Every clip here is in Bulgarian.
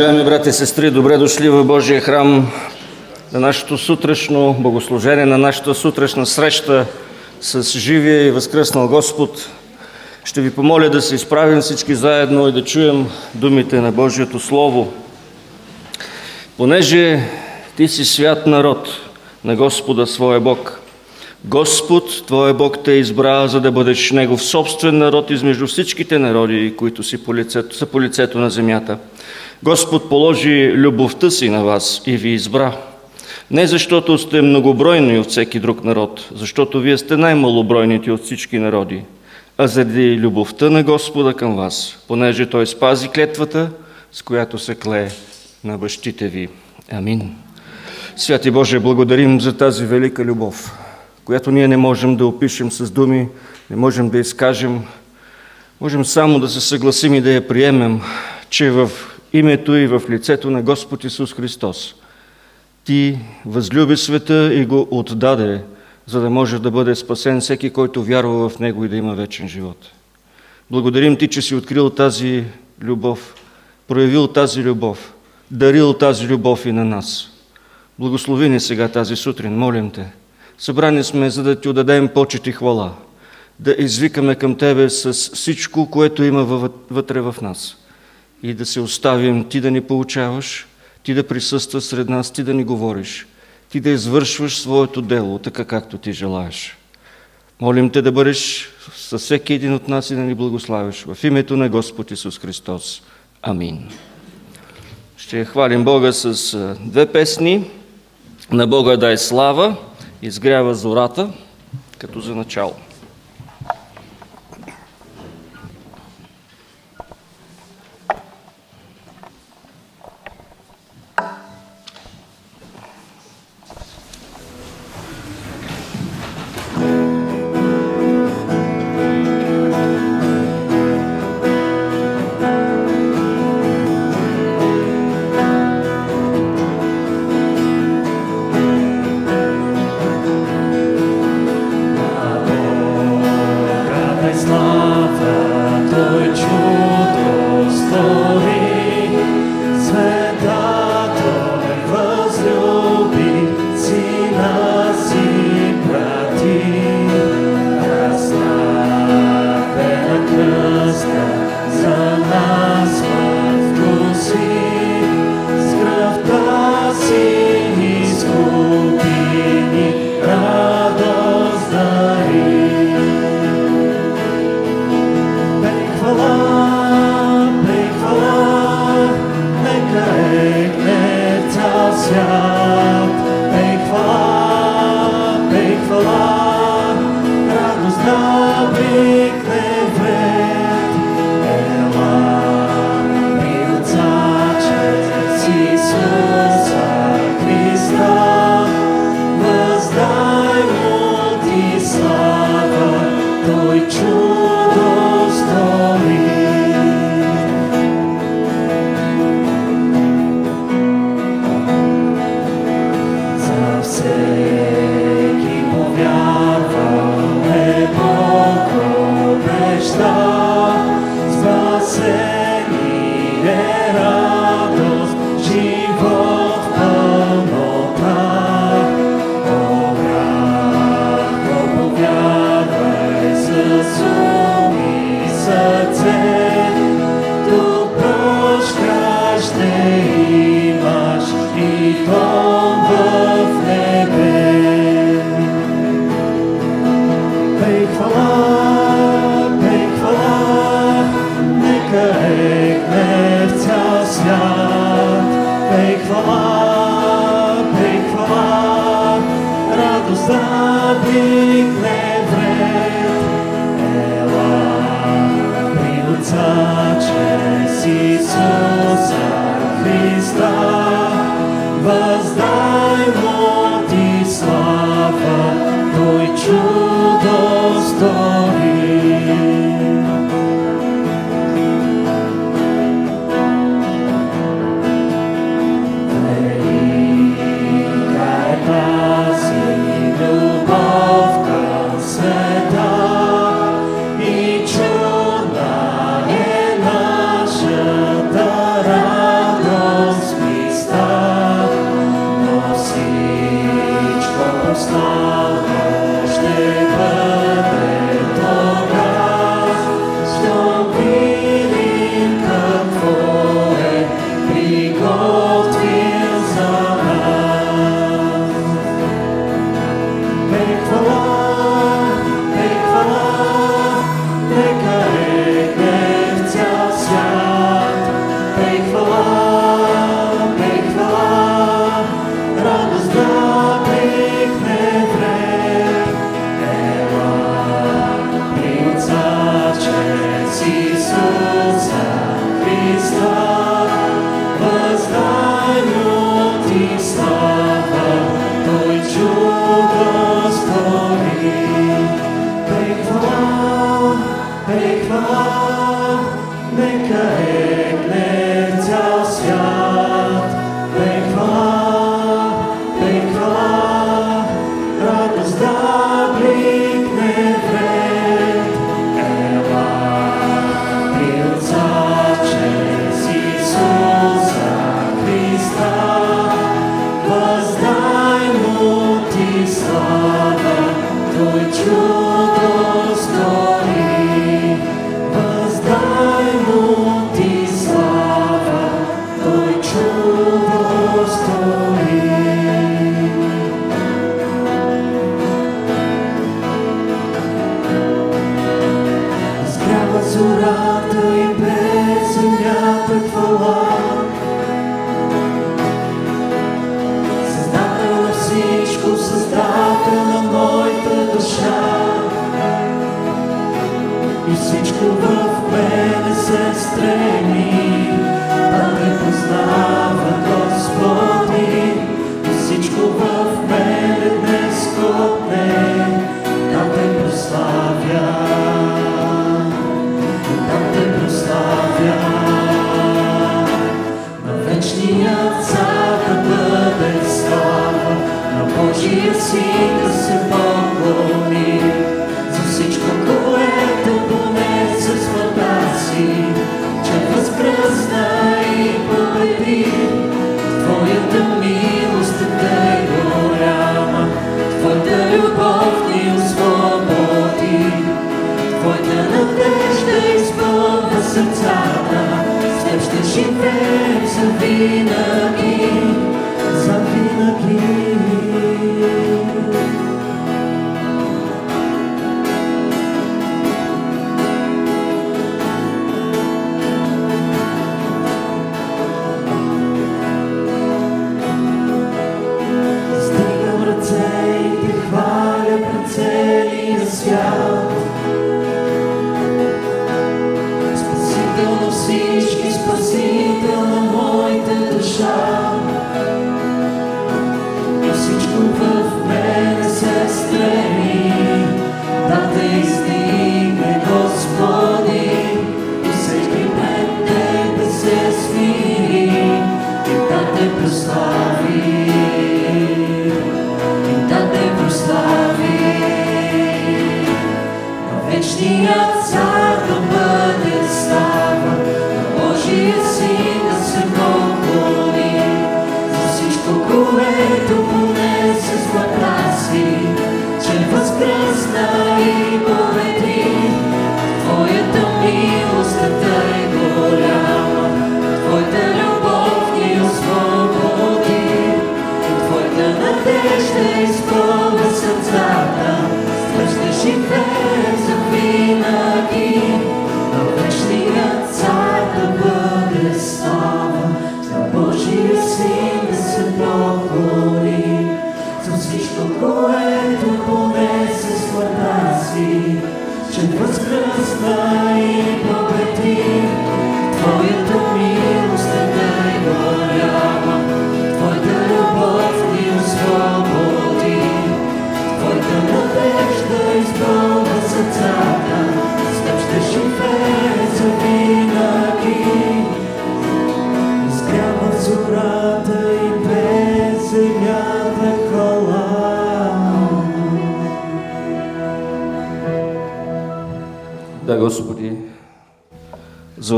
Уважаеми брати и сестри, добре дошли в Божия храм на нашето сутрешно богослужение, на нашата сутрешна среща с живия и възкръснал Господ. Ще ви помоля да се изправим всички заедно и да чуем думите на Божието Слово. Понеже ти си свят народ на Господа своя Бог, Господ, Твоя Бог те избра, за да бъдеш Негов собствен народ измежду всичките народи, които си по лицето, са по лицето на земята – Господ положи любовта си на вас и ви избра. Не защото сте многобройни от всеки друг народ, защото вие сте най-малобройните от всички народи, а заради любовта на Господа към вас, понеже Той спази клетвата, с която се клее на бащите ви. Амин. Святи Боже, благодарим за тази велика любов, която ние не можем да опишем с думи, не можем да изкажем, можем само да се съгласим и да я приемем, че в името и в лицето на Господ Исус Христос. Ти възлюби света и го отдаде, за да може да бъде спасен всеки, който вярва в Него и да има вечен живот. Благодарим Ти, че си открил тази любов, проявил тази любов, дарил тази любов и на нас. Благослови ни сега тази сутрин, молим Те. Събрани сме, за да Ти отдадем почет и хвала, да извикаме към Тебе с всичко, което има вътре в нас – и да се оставим Ти да ни получаваш, Ти да присъстваш сред нас, Ти да ни говориш, Ти да извършваш своето дело, така както Ти желаеш. Молим Те да бъдеш със всеки един от нас и да ни благославиш. В името на Господ Исус Христос. Амин. Ще хвалим Бога с две песни. На Бога дай слава, изгрява зората, като за начало. Се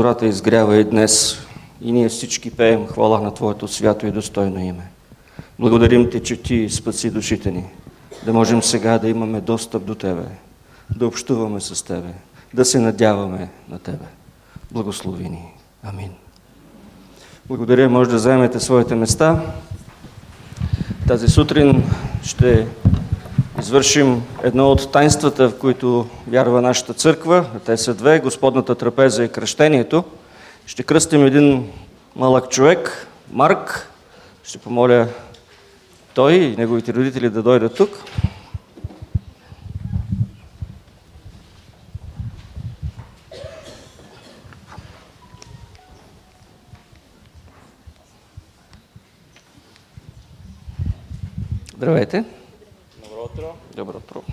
зората изгрява и днес и ние всички пеем хвала на Твоето свято и достойно име. Благодарим Ти, че Ти спаси душите ни, да можем сега да имаме достъп до Тебе, да общуваме с Тебе, да се надяваме на Тебе. Благослови ни. Амин. Благодаря, може да заемете своите места. Тази сутрин ще извършим едно от тайнствата, в които вярва нашата църква. Те са две. Господната трапеза и кръщението. Ще кръстим един малък човек, Марк. Ще помоля той и неговите родители да дойдат тук. Здравейте. Добро утро.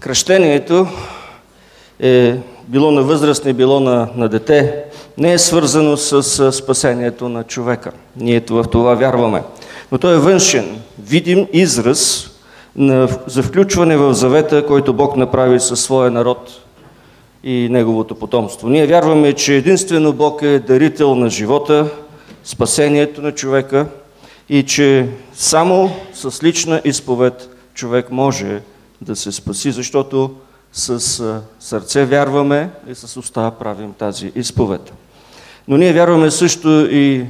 Кръщението е било на възрастни, било на, на дете, не е свързано с, спасението на човека. Ние в това вярваме. Но то е външен, видим израз на, за включване в завета, който Бог направи със своя народ и неговото потомство. Ние вярваме, че единствено Бог е дарител на живота, спасението на човека и че само с лична изповед човек може да се спаси, защото с сърце вярваме и с уста правим тази изповед. Но ние вярваме също и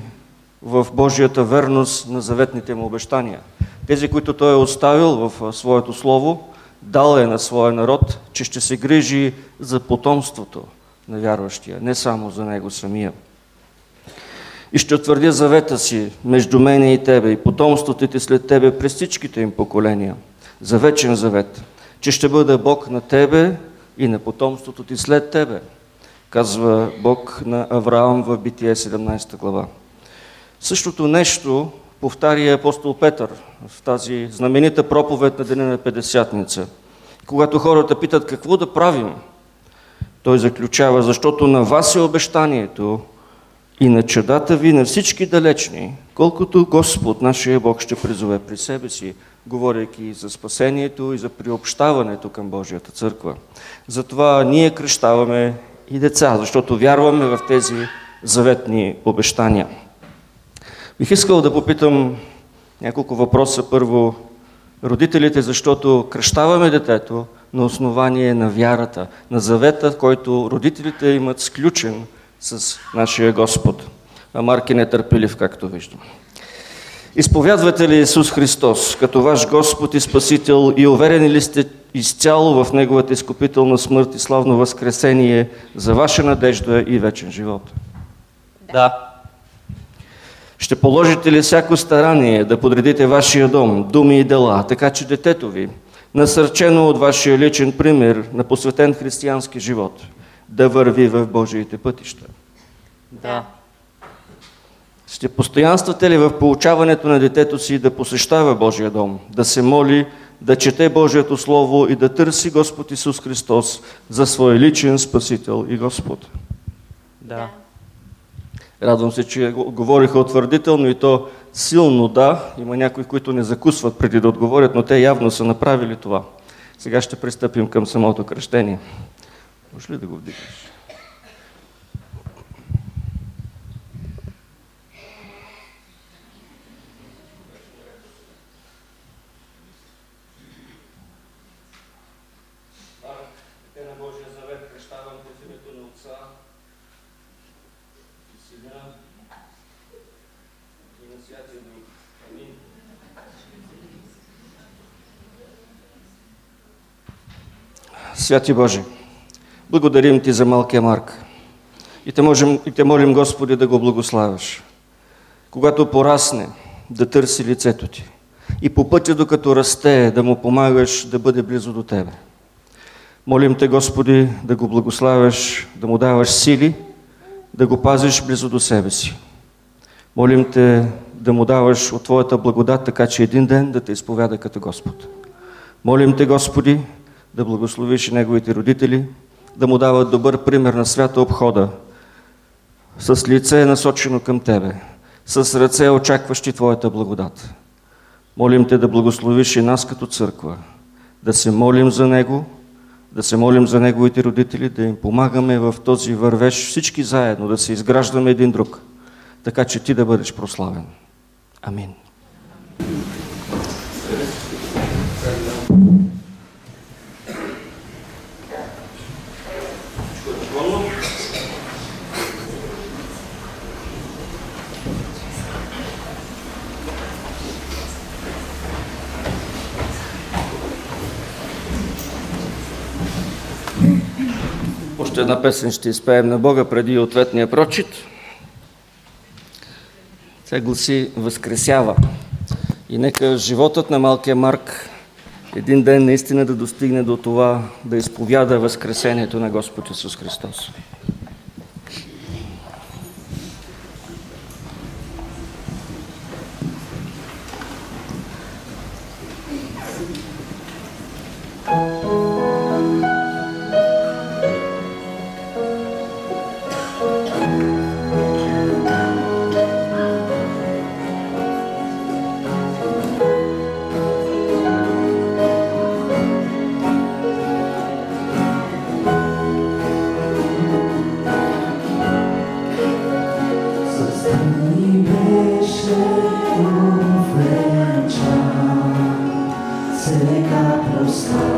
в Божията верност на заветните му обещания. Тези, които Той е оставил в своето слово, дал е на своя народ, че ще се грижи за потомството на вярващия, не само за него самия. И ще утвърдя завета си между мене и тебе и потомството ти след тебе през всичките им поколения. За вечен завет, че ще бъда Бог на тебе и на потомството ти след тебе, казва Бог на Авраам в Битие 17 глава. Същото нещо повтаря апостол Петър в тази знаменита проповед на Деня на Педесятница. Когато хората питат какво да правим, той заключава, защото на вас е обещанието и на чадата ви, на всички далечни, колкото Господ, нашия Бог, ще призове при себе си, говорейки за спасението и за приобщаването към Божията църква. Затова ние кръщаваме и деца, защото вярваме в тези заветни обещания. Бих искал да попитам няколко въпроса. Първо, родителите, защото кръщаваме детето на основание на вярата, на завета, който родителите имат сключен с нашия Господ. А Марк е нетърпелив, както виждам. Изповядвате ли Исус Христос като ваш Господ и Спасител и уверени ли сте изцяло в Неговата изкупителна смърт и славно възкресение за ваша надежда и вечен живот? Да. Ще положите ли всяко старание да подредите вашия дом, думи и дела, така че детето ви, насърчено от вашия личен пример на посветен християнски живот, да върви в Божиите пътища? Да. Ще постоянствате ли в получаването на детето си да посещава Божия дом, да се моли, да чете Божието Слово и да търси Господ Исус Христос за свой личен Спасител и Господ? Да. Радвам се, че говориха утвърдително и то силно да. Има някои, които не закусват преди да отговорят, но те явно са направили това. Сега ще пристъпим към самото кръщение. Може ли да го вдигнеш? Святи Боже, благодарим Ти за малкия Марк. И те, можем, и те молим, Господи, да го благославяш. Когато порасне, да търси лицето Ти. И по пътя, докато расте, да му помагаш да бъде близо до Тебе. Молим Те, Господи, да го благославяш, да му даваш сили, да го пазиш близо до себе си. Молим Те да му даваш от Твоята благодат, така че един ден да Те изповяда като Господ. Молим Те, Господи, да благословиш и неговите родители, да му дават добър пример на свята обхода, с лице насочено към Тебе, с ръце очакващи Твоята благодат. Молим Те да благословиш и нас като църква, да се молим за Него, да се молим за Неговите родители, да им помагаме в този вървеж всички заедно, да се изграждаме един друг, така че Ти да бъдеш прославен. Амин. Една песен ще изпеем на Бога преди ответния прочит. Тя гласи Възкресява. И нека животът на малкия Марк един ден наистина да достигне до това да изповяда Възкресението на Господ Исус Христос. stop.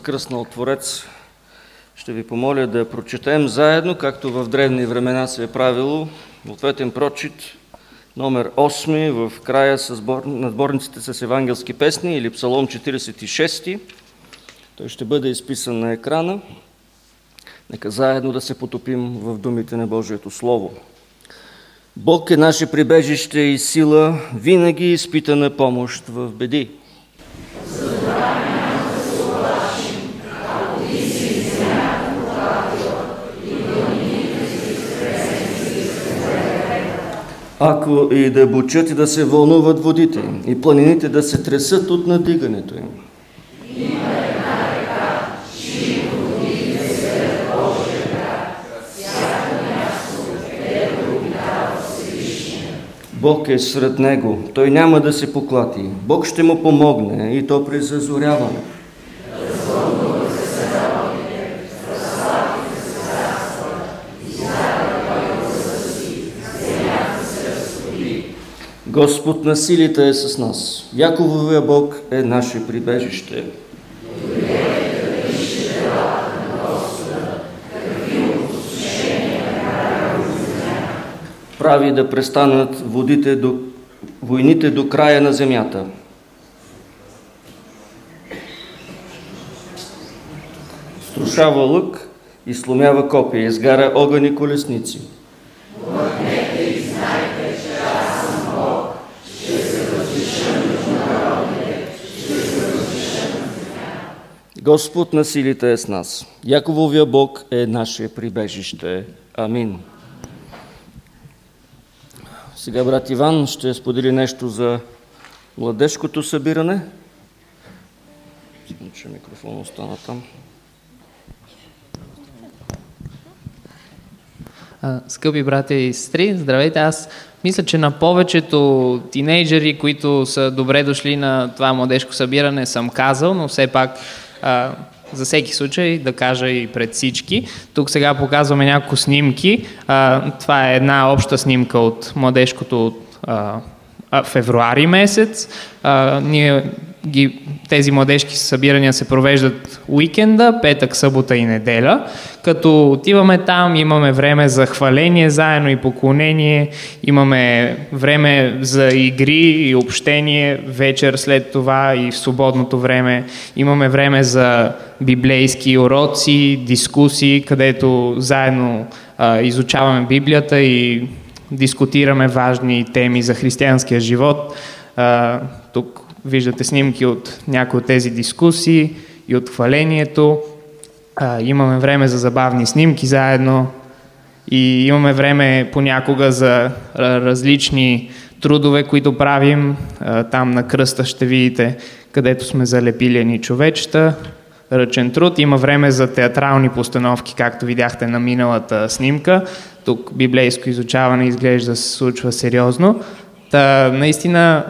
Възкръснал Творец ще ви помоля да прочетем заедно, както в древни времена се е правило, ответен прочит, номер 8 в края сбор... на сборниците с евангелски песни или Псалом 46. Той ще бъде изписан на екрана. Нека заедно да се потопим в думите на Божието Слово. Бог е наше прибежище и сила, винаги изпитана помощ в беди. Ако и да бучат и да се вълнуват водите, и планините да се тресат от надигането им. Бог е сред него, той няма да се поклати. Бог ще му помогне и то при зазоряване. Господ на силите е с нас. Якововия Бог е наше прибежище. Прави да престанат водите до, войните до края на земята. Струшава лък и сломява копия, изгаря огън и колесници. Господ на силите е с нас. Якововия Бог е наше прибежище. Амин. Сега брат Иван ще сподели нещо за младежкото събиране. Че микрофон остана там. Скъпи братя и сестри, здравейте! Аз мисля, че на повечето тинейджери, които са добре дошли на това младежко събиране, съм казал, но все пак а, за всеки случай да кажа и пред всички. Тук сега показваме няколко снимки. А, това е една обща снимка от младежкото от а, февруари месец. А, ние ги, тези младежки събирания се провеждат уикенда, петък, събота и неделя. Като отиваме там, имаме време за хваление заедно и поклонение, имаме време за игри и общение вечер след това и в свободното време. Имаме време за библейски уроци, дискусии, където заедно а, изучаваме Библията и дискутираме важни теми за християнския живот. А, тук виждате снимки от някои от тези дискусии и от хвалението. А, имаме време за забавни снимки заедно и имаме време понякога за различни трудове, които правим. А, там на кръста ще видите, където сме залепили едни човечета. Ръчен труд. Има време за театрални постановки, както видяхте на миналата снимка. Тук библейско изучаване изглежда се случва сериозно. Та, наистина,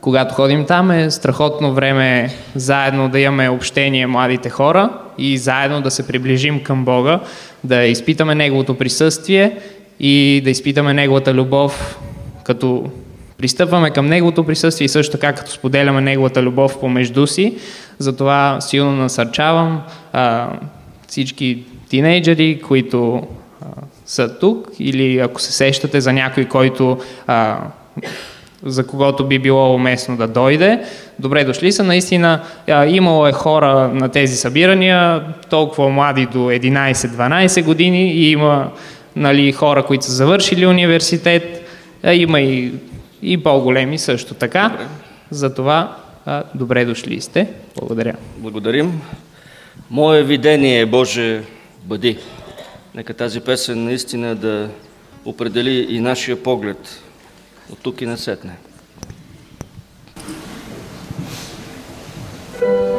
когато ходим там е страхотно време заедно да имаме общение младите хора и заедно да се приближим към Бога, да изпитаме Неговото присъствие и да изпитаме Неговата любов, като пристъпваме към Неговото присъствие и също така като споделяме Неговата любов помежду си. Затова силно насърчавам а, всички тинейджери, които а, са тук или ако се сещате за някой, който а, за когото би било уместно да дойде. Добре дошли са. Наистина имало е хора на тези събирания, толкова млади до 11-12 години и има нали, хора, които са завършили университет, има и, и по-големи също така. Добре. Затова а, добре дошли сте. Благодаря. Благодарим. Мое видение, Боже, бъди. Нека тази песен наистина да определи и нашия поглед от тук и насетне. Sebe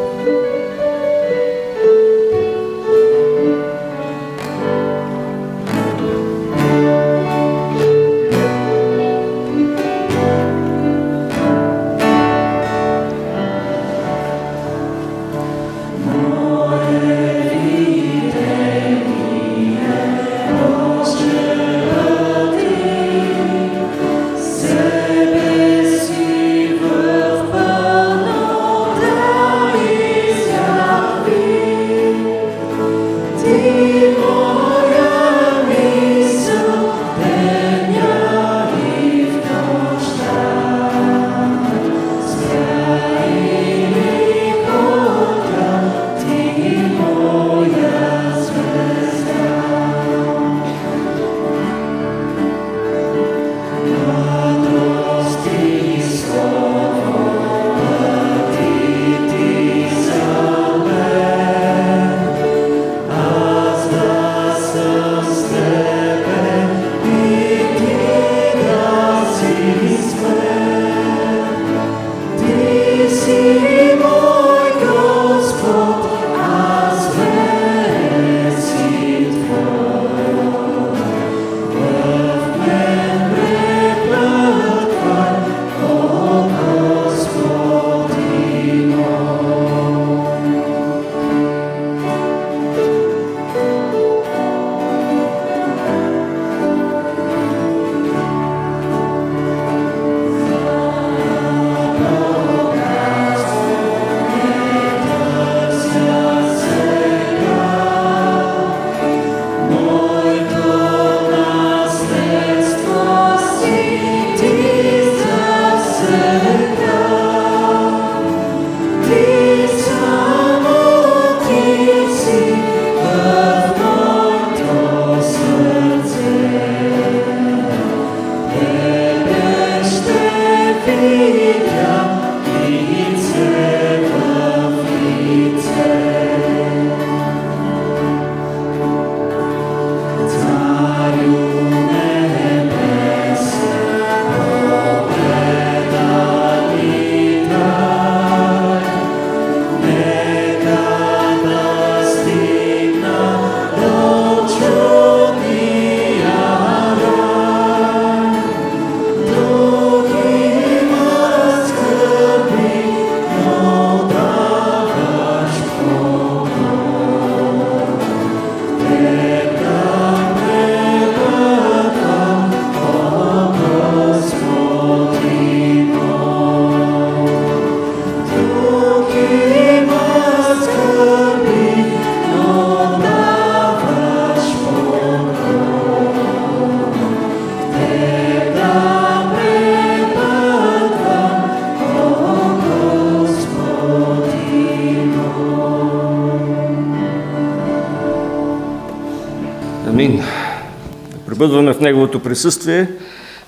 Да пребъдваме в Неговото присъствие.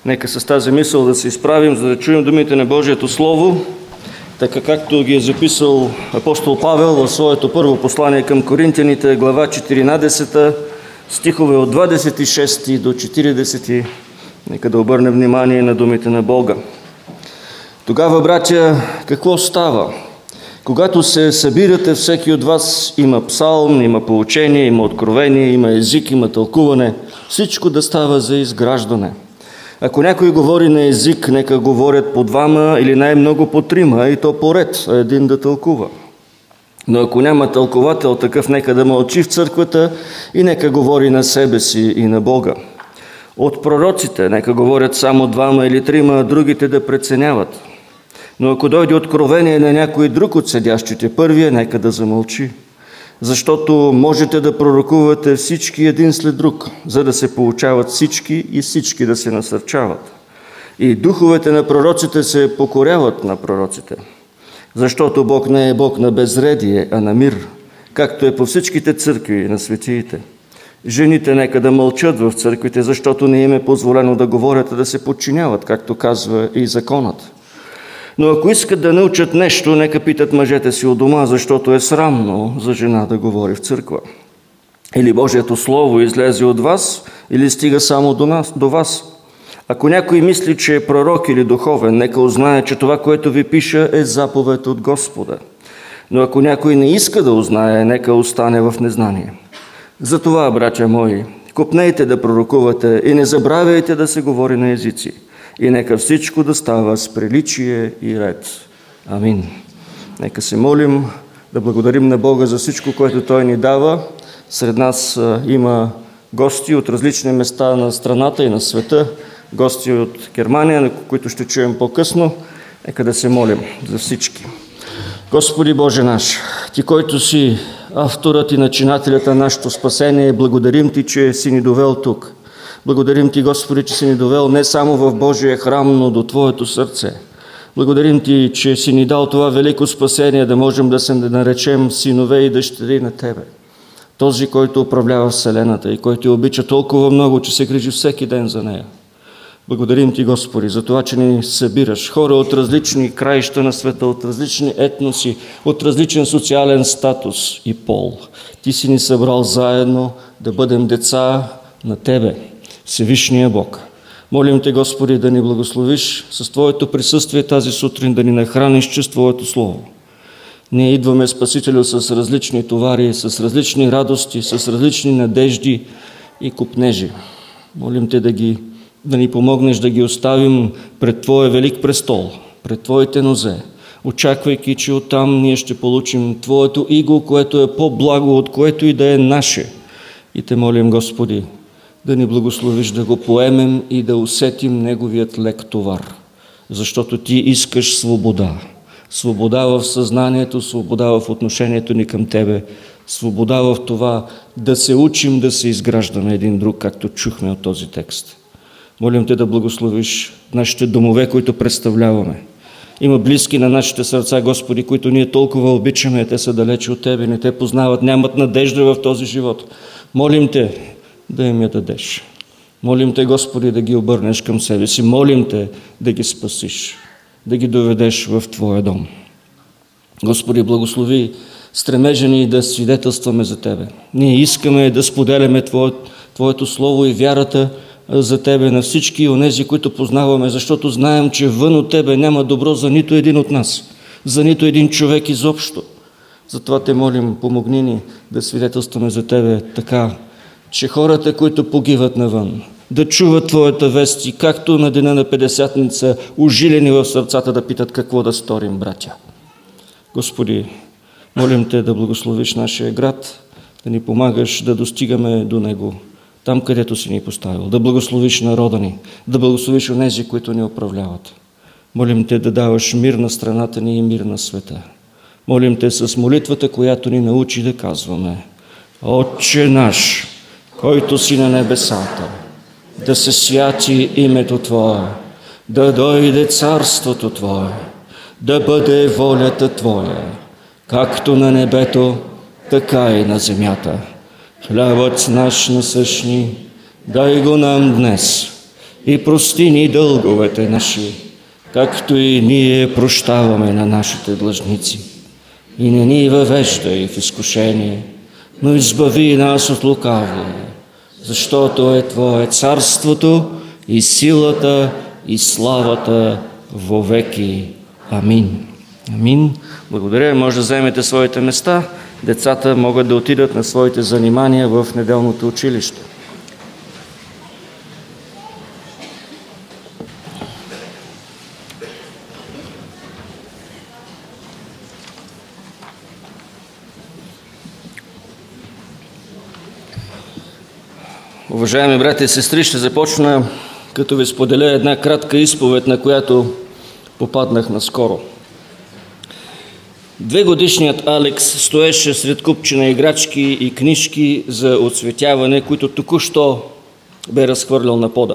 Нека с тази мисъл да се изправим, за да чуем думите на Божието Слово, така както ги е записал апостол Павел в своето първо послание към Коринтияните, глава 14, стихове от 26 до 40. Нека да обърнем внимание на думите на Бога. Тогава, братя, какво става? Когато се събирате, всеки от вас има псалм, има поучение, има откровение, има език, има тълкуване. Всичко да става за изграждане. Ако някой говори на език, нека говорят по двама или най-много по трима, и то поред, а един да тълкува. Но ако няма тълковател, такъв нека да мълчи в църквата и нека говори на себе си и на Бога. От пророците нека говорят само двама или трима, а другите да преценяват. Но ако дойде откровение на някой друг от седящите, първия нека да замълчи. Защото можете да пророкувате всички един след друг, за да се получават всички и всички да се насърчават. И духовете на пророците се покоряват на пророците. Защото Бог не е Бог на безредие, а на мир, както е по всичките църкви на светиите. Жените нека да мълчат в църквите, защото не им е позволено да говорят, а да се подчиняват, както казва и законът. Но ако искат да научат нещо, нека питат мъжете си от дома, защото е срамно за жена да говори в църква. Или Божието Слово излезе от вас, или стига само до, нас, до вас. Ако някой мисли, че е пророк или духовен, нека узнае, че това, което ви пиша, е заповед от Господа. Но ако някой не иска да узнае, нека остане в незнание. Затова, братя мои, купнейте да пророкувате и не забравяйте да се говори на езици – и нека всичко да става с приличие и ред. Амин. Нека се молим да благодарим на Бога за всичко, което Той ни дава. Сред нас има гости от различни места на страната и на света, гости от Германия, на които ще чуем по-късно. Нека да се молим за всички. Господи Боже наш, Ти, който си авторът и начинателят на нашето спасение, благодарим Ти, че си ни довел тук. Благодарим Ти, Господи, че си ни довел не само в Божия храм, но до Твоето сърце. Благодарим Ти, че си ни дал това велико спасение, да можем да се наречем синове и дъщери на Тебе. Този, който управлява Вселената и който обича толкова много, че се грижи всеки ден за нея. Благодарим Ти, Господи, за това, че ни събираш хора от различни краища на света, от различни етноси, от различен социален статус и пол. Ти си ни събрал заедно да бъдем деца на Тебе. Всевишния Бог. Молим Те, Господи, да ни благословиш с Твоето присъствие тази сутрин, да ни нахраниш чрез Твоето Слово. Ние идваме, Спасителю, с различни товари, с различни радости, с различни надежди и купнежи. Молим Те да, ги, да ни помогнеш да ги оставим пред Твоя велик престол, пред Твоите нозе, очаквайки, че оттам ние ще получим Твоето иго, което е по-благо от което и да е наше. И Те молим, Господи, да ни благословиш да го поемем и да усетим неговият лек товар. Защото ти искаш свобода. Свобода в съзнанието, свобода в отношението ни към Тебе, свобода в това да се учим да се изграждаме един друг, както чухме от този текст. Молим Те да благословиш нашите домове, които представляваме. Има близки на нашите сърца, Господи, които ние толкова обичаме, те са далече от Тебе, не Те познават, нямат надежда в този живот. Молим Те да им я дадеш. Молим Те, Господи, да ги обърнеш към себе си. Молим Те да ги спасиш, да ги доведеш в Твоя дом. Господи, благослови стремежа ни да свидетелстваме за Тебе. Ние искаме да споделяме Твое, Твоето Слово и вярата за Тебе на всички онези, които познаваме, защото знаем, че вън от Тебе няма добро за нито един от нас, за нито един човек изобщо. Затова Те молим, помогни ни да свидетелстваме за Тебе така, че хората, които погиват навън, да чуват Твоята вест и както на деня на Педесятница, ужилени в сърцата да питат какво да сторим, братя. Господи, молим Те да благословиш нашия град, да ни помагаш да достигаме до Него, там където си ни поставил, да благословиш народа ни, да благословиш онези, които ни управляват. Молим Те да даваш мир на страната ни и мир на света. Молим Те с молитвата, която ни научи да казваме Отче наш, който си на небесата, да се святи името Твое, да дойде царството Твое, да бъде волята Твоя, както на небето, така и на земята. Хлябът наш насъщни, дай го нам днес и прости ни дълговете наши, както и ние прощаваме на нашите длъжници. И не ни въвеждай в изкушение, но избави нас от лукавия, защото е Твое царството и силата и славата вовеки. Амин. Амин. Благодаря. Може да вземете своите места. Децата могат да отидат на своите занимания в неделното училище. Уважаеми брати и сестри, ще започна като ви споделя една кратка изповед, на която попаднах наскоро. Две годишният Алекс стоеше сред купчина играчки и книжки за отсветяване, които току-що бе разхвърлял на пода.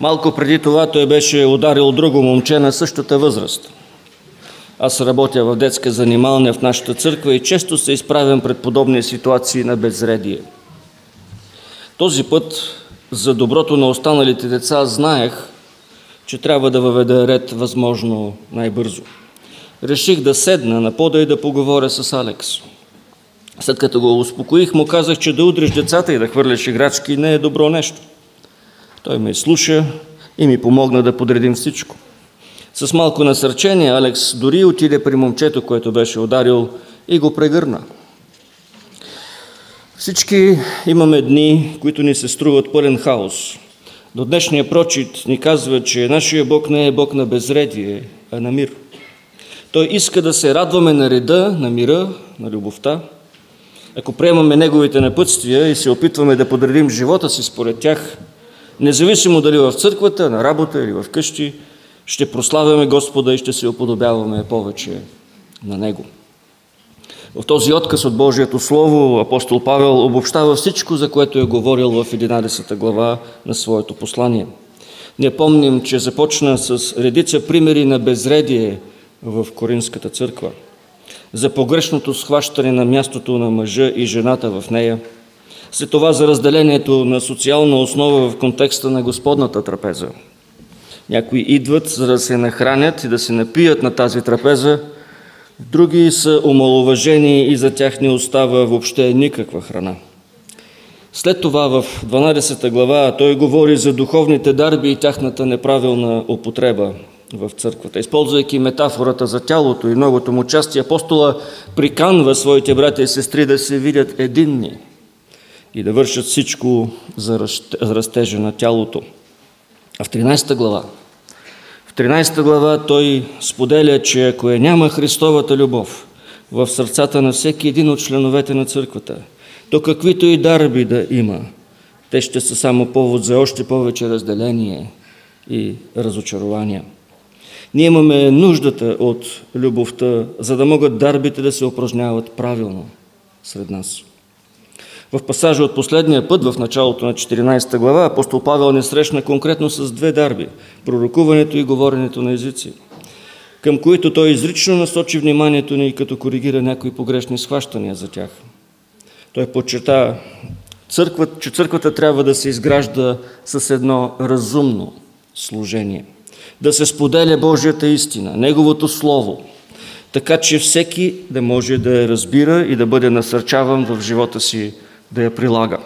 Малко преди това той беше ударил друго момче на същата възраст. Аз работя в детска занималня в нашата църква и често се изправям пред подобни ситуации на безредие. Този път за доброто на останалите деца знаех, че трябва да въведа ред възможно най-бързо. Реших да седна на пода и да поговоря с Алекс. След като го успокоих, му казах, че да удриш децата и да хвърляш играчки не е добро нещо. Той ме слуша и ми помогна да подредим всичко. С малко насърчение Алекс дори отиде при момчето, което беше ударил и го прегърна. Всички имаме дни, които ни се струват пълен хаос. До днешния прочит ни казва, че нашия Бог не е Бог на безредие, а на мир. Той иска да се радваме на реда, на мира, на любовта. Ако приемаме Неговите напътствия и се опитваме да подредим живота си според тях, независимо дали в църквата, на работа или в къщи, ще прославяме Господа и ще се оподобяваме повече на Него. В този отказ от Божието Слово апостол Павел обобщава всичко, за което е говорил в 11 глава на своето послание. Не помним, че започна с редица примери на безредие в Коринската църква, за погрешното схващане на мястото на мъжа и жената в нея, след това за разделението на социална основа в контекста на Господната трапеза. Някои идват, за да се нахранят и да се напият на тази трапеза, Други са омалуважени и за тях не остава въобще никаква храна. След това в 12 глава той говори за духовните дарби и тяхната неправилна употреба в църквата. Използвайки метафората за тялото и многото му части, апостола приканва своите братя и сестри да се видят единни и да вършат всичко за растежа на тялото. А в 13 глава 13 глава той споделя, че ако е няма Христовата любов в сърцата на всеки един от членовете на църквата, то каквито и дарби да има, те ще са само повод за още повече разделение и разочарования. Ние имаме нуждата от любовта, за да могат дарбите да се упражняват правилно сред нас. В пасажа от последния път, в началото на 14 глава, апостол Павел не срещна конкретно с две дарби – пророкуването и говоренето на езици, към които той изрично насочи вниманието ни, като коригира някои погрешни схващания за тях. Той подчерта, че църквата трябва да се изгражда с едно разумно служение, да се споделя Божията истина, Неговото Слово, така че всеки да може да я разбира и да бъде насърчаван в живота си да я прилага.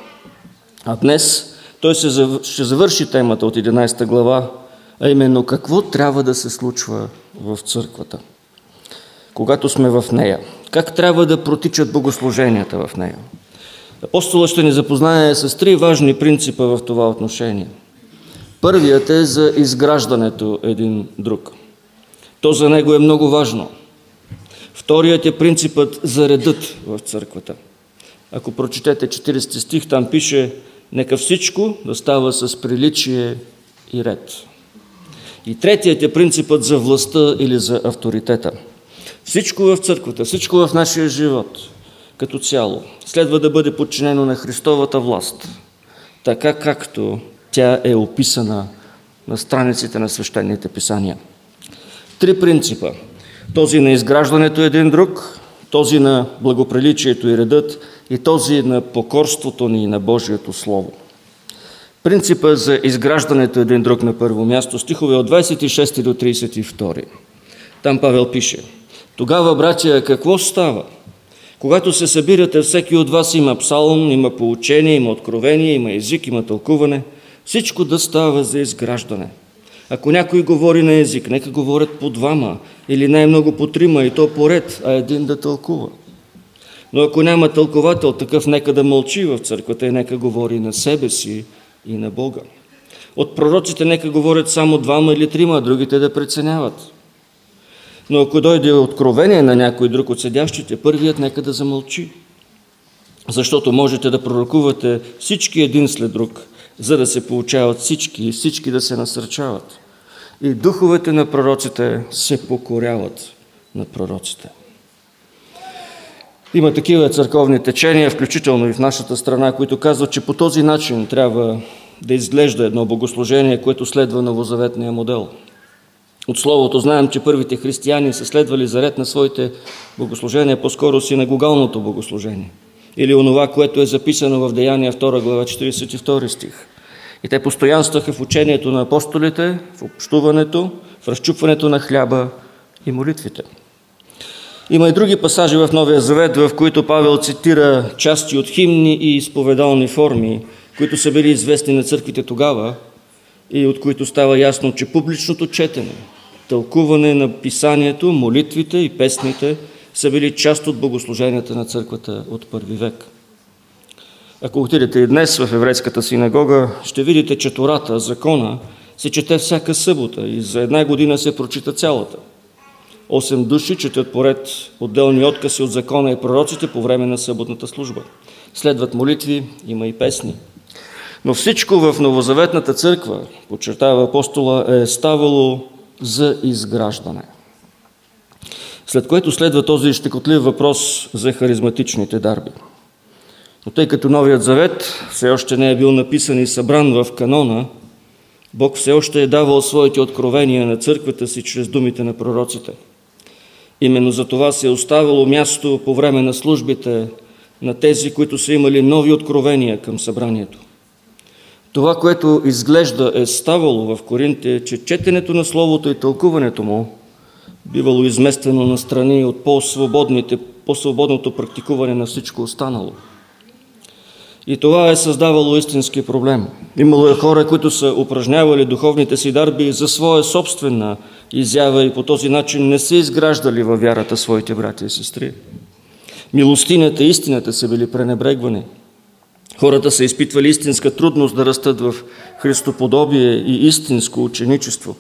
А днес той ще завърши темата от 11 глава, а именно какво трябва да се случва в църквата, когато сме в нея. Как трябва да протичат богослуженията в нея. Апостола ще ни запознае с три важни принципа в това отношение. Първият е за изграждането един друг. То за него е много важно. Вторият е принципът за редът в църквата – ако прочетете 40 стих, там пише Нека всичко да става с приличие и ред. И третият е принципът за властта или за авторитета. Всичко в църквата, всичко в нашия живот, като цяло, следва да бъде подчинено на Христовата власт, така както тя е описана на страниците на свещените писания. Три принципа. Този на изграждането един друг, този на благоприличието и редът и този на покорството ни на Божието Слово. Принципа за изграждането един друг на първо място, стихове от 26 до 32. Там Павел пише, тогава, братя, какво става? Когато се събирате, всеки от вас има псалом, има поучение, има откровение, има език, има тълкуване. Всичко да става за изграждане. Ако някой говори на език, нека говорят по двама или най-много по трима и то поред, а един да тълкува. Но ако няма тълковател, такъв нека да мълчи в църквата и нека говори на себе си и на Бога. От пророците нека говорят само двама или трима, а другите да преценяват. Но ако дойде откровение на някой друг от седящите, първият нека да замълчи. Защото можете да пророкувате всички един след друг, за да се получават всички и всички да се насърчават. И духовете на пророците се покоряват на пророците. Има такива църковни течения, включително и в нашата страна, които казват, че по този начин трябва да изглежда едно богослужение, което следва новозаветния модел. От Словото знаем, че първите християни са следвали заред на своите богослужения по-скоро синагогалното богослужение. Или онова, което е записано в Деяния 2 глава 42 стих. И те постоянстваха в учението на апостолите, в общуването, в разчупването на хляба и молитвите. Има и други пасажи в Новия Завет, в които Павел цитира части от химни и изповедални форми, които са били известни на църквите тогава и от които става ясно, че публичното четене, тълкуване на писанието, молитвите и песните са били част от богослуженията на църквата от първи век. Ако отидете и днес в еврейската синагога, ще видите, че Тората, закона, се чете всяка събота и за една година се прочита цялата. Осем души четат поред отделни откази от закона и пророците по време на съботната служба. Следват молитви, има и песни. Но всичко в Новозаветната църква, подчертава апостола, е ставало за изграждане. След което следва този щекотлив въпрос за харизматичните дарби. Но тъй като Новият Завет все още не е бил написан и събран в канона, Бог все още е давал своите откровения на църквата си чрез думите на пророците. Именно за това се е оставило място по време на службите на тези, които са имали нови откровения към събранието. Това, което изглежда е ставало в Коринте, е, че четенето на Словото и тълкуването му бивало изместено на страни от по-свободните, по-свободното практикуване на всичко останало. И това е създавало истински проблем. Имало е хора, които са упражнявали духовните си дарби за своя собствена изява и по този начин не са изграждали във вярата своите брати и сестри. Милостинята и истината са били пренебрегвани – Хората са изпитвали истинска трудност да растат в Христоподобие и истинско ученичество.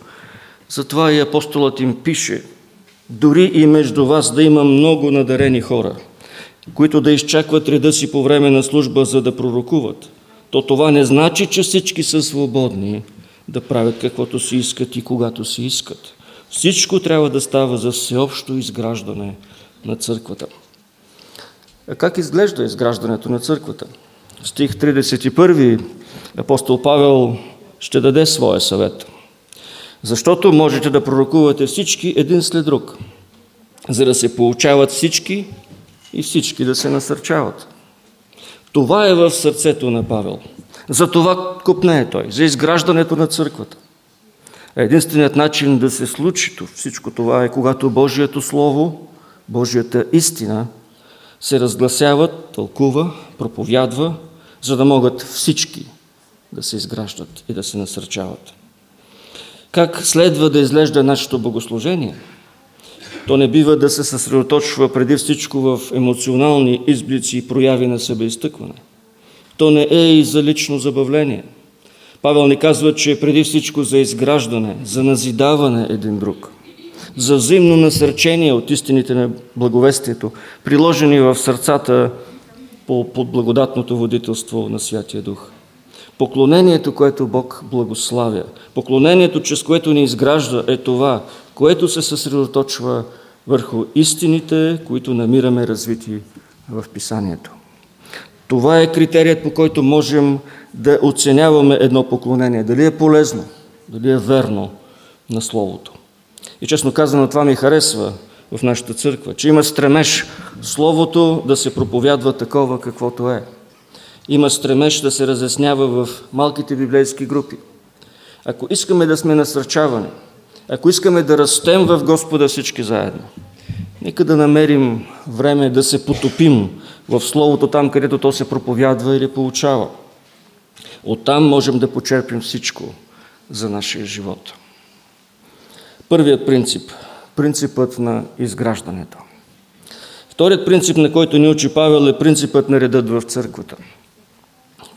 Затова и апостолът им пише, дори и между вас да има много надарени хора, които да изчакват реда си по време на служба, за да пророкуват, то това не значи, че всички са свободни да правят каквото си искат и когато си искат. Всичко трябва да става за всеобщо изграждане на църквата. А как изглежда изграждането на църквата? стих 31, апостол Павел ще даде своя съвет. Защото можете да пророкувате всички един след друг, за да се получават всички и всички да се насърчават. Това е в сърцето на Павел. За това купне е той, за изграждането на църквата. Единственият начин да се случи всичко това е когато Божието Слово, Божията истина се разгласява, тълкува, проповядва за да могат всички да се изграждат и да се насърчават. Как следва да изглежда нашето богослужение? То не бива да се съсредоточва преди всичко в емоционални изблици и прояви на себеизтъкване. То не е и за лично забавление. Павел ни казва, че е преди всичко за изграждане, за назидаване един друг, за взаимно насърчение от истините на благовестието, приложени в сърцата по, под благодатното водителство на Святия Дух. Поклонението, което Бог благославя, поклонението, чрез което ни изгражда, е това, което се съсредоточва върху истините, които намираме развити в Писанието. Това е критерият, по който можем да оценяваме едно поклонение. Дали е полезно, дали е верно на Словото. И честно казано, това ми харесва в нашата църква, че има стремеж Словото да се проповядва такова каквото е. Има стремеж да се разяснява в малките библейски групи. Ако искаме да сме насърчавани, ако искаме да растем в Господа всички заедно, нека да намерим време да се потопим в Словото там, където то се проповядва или получава. Оттам можем да почерпим всичко за нашия живот. Първият принцип – принципът на изграждането. Вторият принцип, на който ни учи Павел, е принципът на редът в църквата.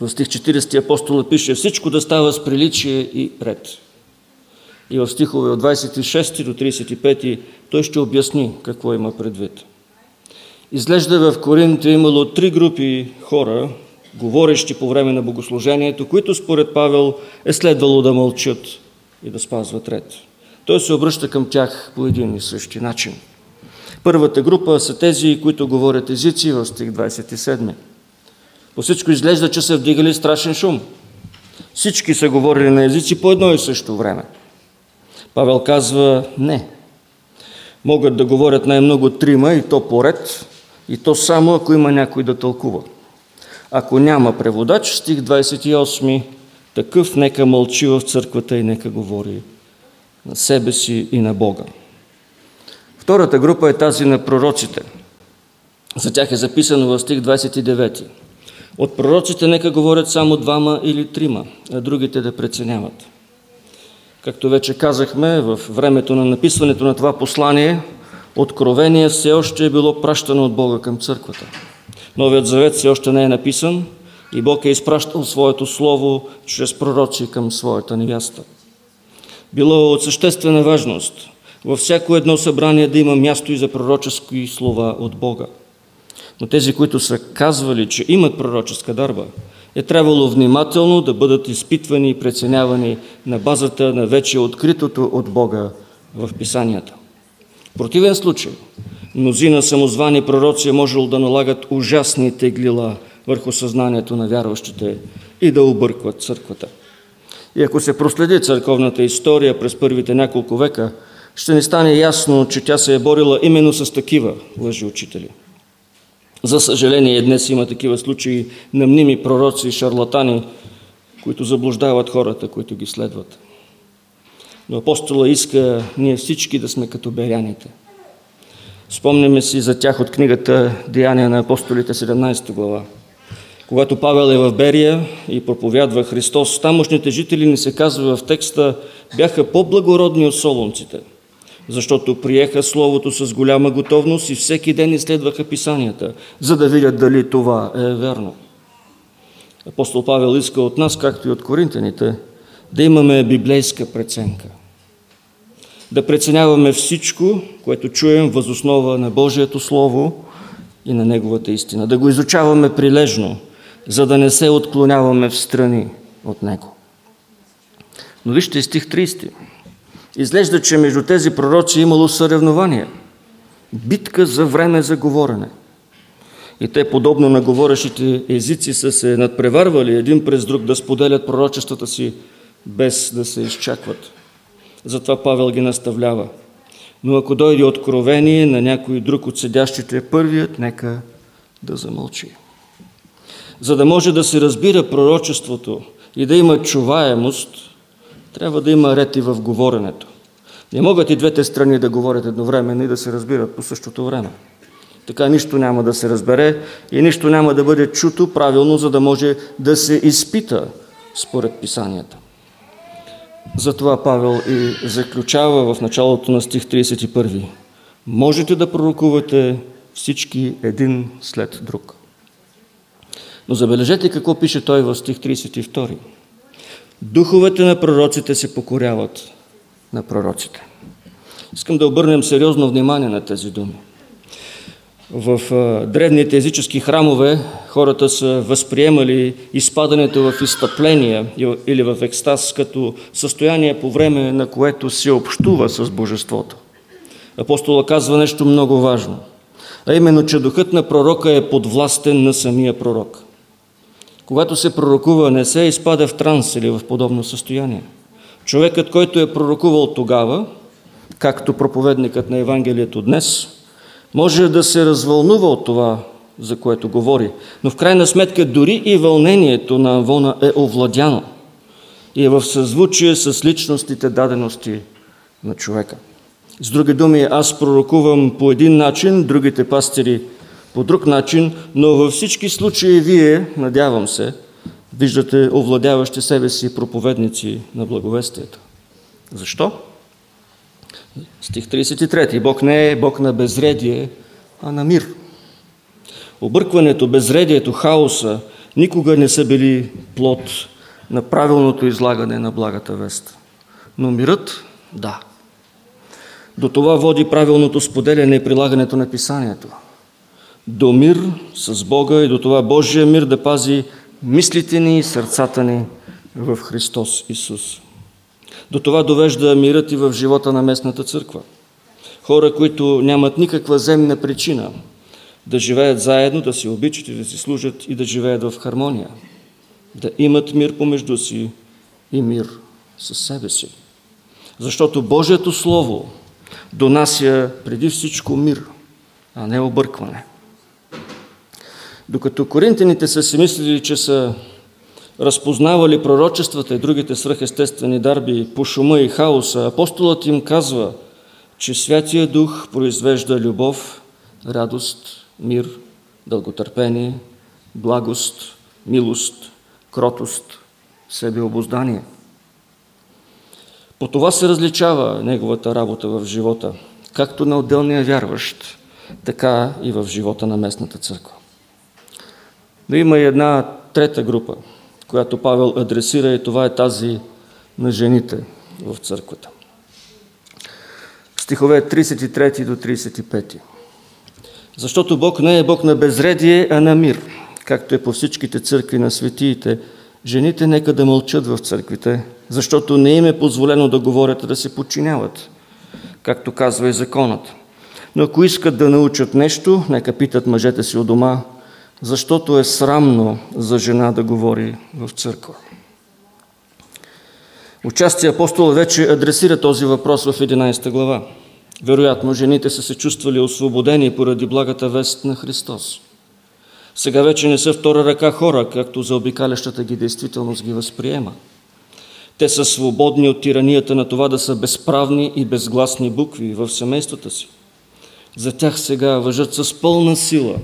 В стих 40 апостола пише всичко да става с приличие и ред. И в стихове от 26 до 35 той ще обясни какво има предвид. Изглежда в Коринт е имало три групи хора, говорещи по време на богослужението, които според Павел е следвало да мълчат и да спазват ред. Той се обръща към тях по един и същи начин. Първата група са тези, които говорят езици в стих 27. По всичко изглежда, че са вдигали страшен шум. Всички са говорили на езици по едно и също време. Павел казва не. Могат да говорят най-много трима и то поред, и то само ако има някой да тълкува. Ако няма преводач, стих 28, такъв нека мълчи в църквата и нека говори на себе си и на Бога. Втората група е тази на пророците. За тях е записано в стих 29. От пророците нека говорят само двама или трима, а другите да преценяват. Както вече казахме, в времето на написването на това послание, откровение все още е било пращано от Бога към църквата. Новият завет все още не е написан и Бог е изпращал своето слово чрез пророци към своята невяста. Било от съществена важност във всяко едно събрание да има място и за пророчески слова от Бога. Но тези, които са казвали, че имат пророческа дарба, е трябвало внимателно да бъдат изпитвани и преценявани на базата на вече откритото от Бога в Писанията. В противен случай, мнозина самозвани пророци е можело да налагат ужасни теглила върху съзнанието на вярващите и да объркват църквата. И ако се проследи църковната история през първите няколко века, ще ни стане ясно, че тя се е борила именно с такива лъжи учители – за съжаление, днес има такива случаи на мними пророци и шарлатани, които заблуждават хората, които ги следват. Но апостола иска ние всички да сме като беряните. Спомняме си за тях от книгата Деяния на апостолите, 17 глава. Когато Павел е в Берия и проповядва Христос, тамошните жители, ни се казва в текста, бяха по-благородни от солунците – защото приеха Словото с голяма готовност и всеки ден изследваха Писанията, за да видят дали това е верно. Апостол Павел иска от нас, както и от коринтяните, да имаме библейска преценка. Да преценяваме всичко, което чуем възоснова на Божието Слово и на Неговата истина. Да го изучаваме прилежно, за да не се отклоняваме в страни от Него. Но вижте стих 30. Изглежда, че между тези пророци е имало съревнование. Битка за време за говорене. И те, подобно на говорещите езици, са се надпреварвали един през друг да споделят пророчествата си, без да се изчакват. Затова Павел ги наставлява. Но ако дойде откровение на някой друг от седящите, първият нека да замълчи. За да може да се разбира пророчеството и да има чуваемост – трябва да има ред и в говоренето. Не могат и двете страни да говорят едновременно и да се разбират по същото време. Така нищо няма да се разбере и нищо няма да бъде чуто правилно, за да може да се изпита според писанията. Затова Павел и заключава в началото на стих 31. Можете да пророкувате всички един след друг. Но забележете какво пише той в стих 32. Духовете на пророците се покоряват на пророците. Искам да обърнем сериозно внимание на тези думи. В древните езически храмове хората са възприемали изпадането в изтъпление или в екстаз като състояние по време на което се общува с Божеството. Апостола казва нещо много важно, а именно, че духът на пророка е подвластен на самия пророк. Когато се пророкува, не се изпада в транс или в подобно състояние. Човекът, който е пророкувал тогава, както проповедникът на Евангелието днес, може да се развълнува от това, за което говори. Но в крайна сметка дори и вълнението на Авона е овладяно и е в съзвучие с личностите дадености на човека. С други думи, аз пророкувам по един начин, другите пастири по друг начин, но във всички случаи вие, надявам се, виждате овладяващи себе си проповедници на благовестието. Защо? Стих 33. Бог не е Бог на безредие, а на мир. Объркването, безредието, хаоса никога не са били плод на правилното излагане на благата вест. Но мирът – да. До това води правилното споделяне и прилагането на писанието. До мир с Бога и до това Божия мир да пази мислите ни и сърцата ни в Христос Исус. До това довежда мирът и в живота на местната църква. Хора, които нямат никаква земна причина да живеят заедно, да си обичат и да си служат и да живеят в хармония. Да имат мир помежду си и мир със себе си. Защото Божието Слово донася преди всичко мир, а не объркване. Докато коринтяните са си мислили, че са разпознавали пророчествата и другите свръхестествени дарби по шума и хаоса, апостолът им казва, че Святия Дух произвежда любов, радост, мир, дълготърпение, благост, милост, кротост, себеобоздание. По това се различава неговата работа в живота, както на отделния вярващ, така и в живота на местната църква. Но има и една трета група, която Павел адресира и това е тази на жените в църквата. Стихове 33 до 35. Защото Бог не е Бог на безредие, а на мир, както е по всичките църкви на светиите. Жените нека да мълчат в църквите, защото не им е позволено да говорят, да се подчиняват, както казва и законът. Но ако искат да научат нещо, нека питат мъжете си у дома, защото е срамно за жена да говори в църква. Участие апостол вече адресира този въпрос в 11 глава. Вероятно, жените са се чувствали освободени поради благата вест на Христос. Сега вече не са втора ръка хора, както за обикалящата ги действителност ги възприема. Те са свободни от тиранията на това да са безправни и безгласни букви в семействата си. За тях сега въжат с пълна сила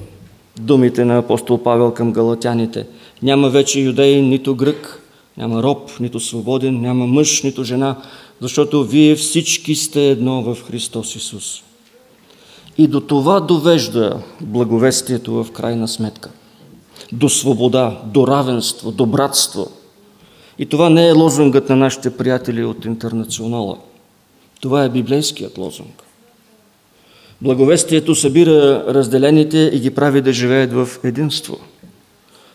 думите на апостол Павел към галатяните. Няма вече юдей, нито грък, няма роб, нито свободен, няма мъж, нито жена, защото вие всички сте едно в Христос Исус. И до това довежда благовестието в крайна сметка. До свобода, до равенство, до братство. И това не е лозунгът на нашите приятели от Интернационала. Това е библейският лозунг. Благовестието събира разделените и ги прави да живеят в единство.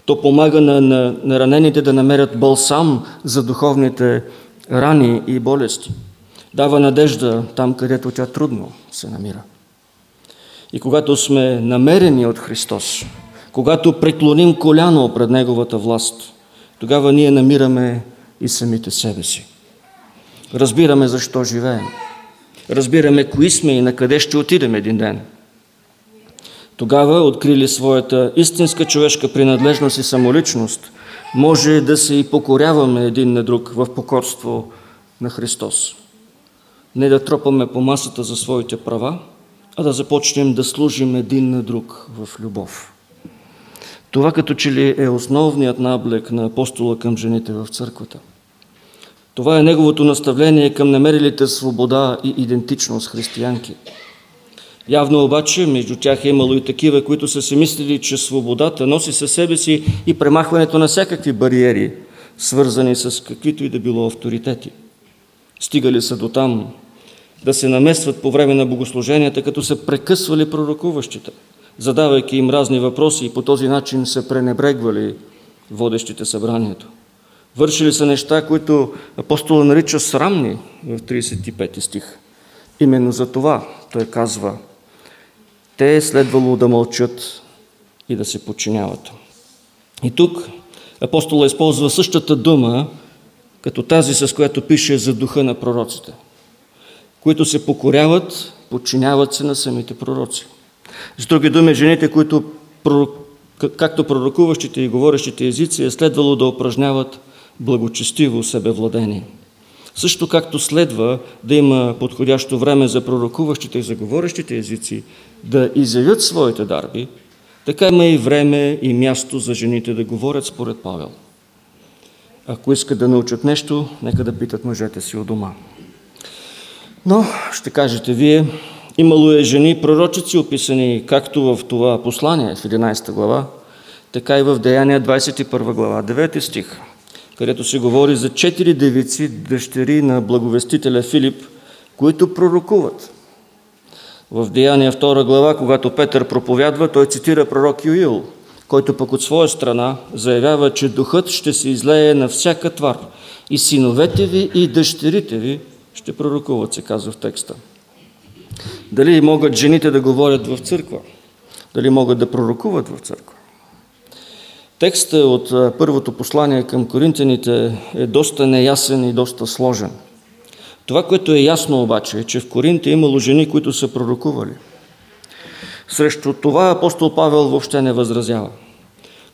То помага на, на, на ранените да намерят балсам за духовните рани и болести. Дава надежда там, където тя трудно се намира. И когато сме намерени от Христос, когато преклоним коляно пред Неговата власт, тогава ние намираме и самите себе си. Разбираме защо живеем. Разбираме кои сме и на къде ще отидем един ден. Тогава, открили своята истинска човешка принадлежност и самоличност, може да се и покоряваме един на друг в покорство на Христос. Не да тропаме по масата за своите права, а да започнем да служим един на друг в любов. Това като че ли е основният наблек на апостола към жените в църквата – това е неговото наставление към намерилите свобода и идентичност християнки. Явно обаче между тях е имало и такива, които са си мислили, че свободата носи със себе си и премахването на всякакви бариери, свързани с каквито и да било авторитети. Стигали са до там да се наместват по време на богослуженията, като са прекъсвали пророкуващите, задавайки им разни въпроси и по този начин се пренебрегвали водещите събранието. Вършили са неща, които апостола нарича срамни в 35 стих. Именно за това той казва, те е следвало да мълчат и да се подчиняват. И тук апостола използва същата дума, като тази, с която пише за духа на пророците. които се покоряват, подчиняват се на самите пророци. С други думи, жените, които, както пророкуващите и говорещите езици, е следвало да упражняват благочестиво себевладение. Също както следва да има подходящо време за пророкуващите и за говорещите езици да изявят своите дарби, така има и време и място за жените да говорят според Павел. Ако искат да научат нещо, нека да питат мъжете си от дома. Но, ще кажете вие, имало е жени пророчици, описани както в това послание в 11 глава, така и в Деяния 21 глава, 9 стих, където се говори за четири девици, дъщери на благовестителя Филип, които пророкуват. В Деяния 2 глава, когато Петър проповядва, той цитира пророк Юил, който пък от своя страна заявява, че духът ще се излее на всяка твар и синовете ви и дъщерите ви ще пророкуват, се казва в текста. Дали могат жените да говорят в църква? Дали могат да пророкуват в църква? Текстът от първото послание към коринтяните е доста неясен и доста сложен. Това, което е ясно обаче, е, че в Коринт е имало жени, които са пророкували. Срещу това апостол Павел въобще не възразява.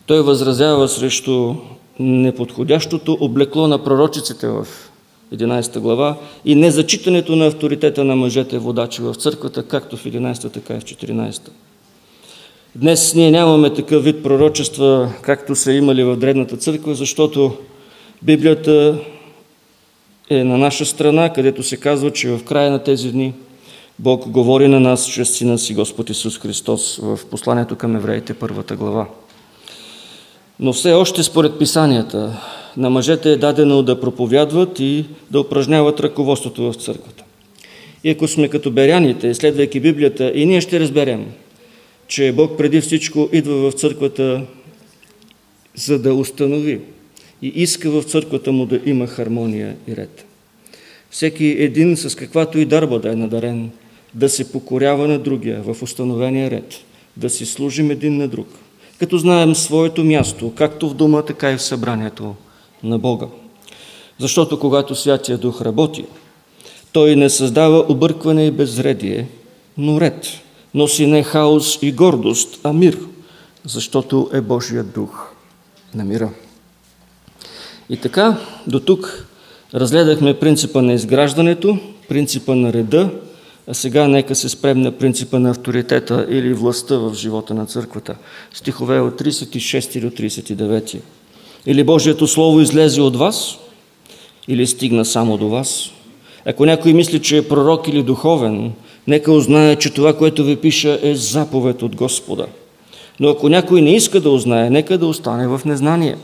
Той възразява срещу неподходящото облекло на пророчиците в 11 глава и незачитането на авторитета на мъжете водачи в църквата, както в 11, така и в 14. Днес ние нямаме такъв вид пророчества, както са имали в Древната църква, защото Библията е на наша страна, където се казва, че в края на тези дни Бог говори на нас чрез Сина си Господ Исус Христос в посланието към евреите, първата глава. Но все още според писанията на мъжете е дадено да проповядват и да упражняват ръководството в църквата. И ако сме като беряните, следвайки Библията, и ние ще разберем, че Бог преди всичко идва в църквата, за да установи и иска в църквата му да има хармония и ред. Всеки един с каквато и дарба да е надарен, да се покорява на другия в установения ред, да си служим един на друг, като знаем своето място, както в дома, така и в събранието на Бога. Защото когато Святия Дух работи, той не създава объркване и безредие, но ред. Носи не хаос и гордост, а мир, защото е Божият Дух на мира. И така, до тук разгледахме принципа на изграждането, принципа на реда, а сега нека се спрем на принципа на авторитета или властта в живота на църквата. Стихове от 36 до 39. Или Божието Слово излезе от вас, или стигна само до вас. Ако някой мисли, че е пророк или духовен, нека узнае, че това, което ви пиша, е заповед от Господа. Но ако някой не иска да узнае, нека да остане в незнание.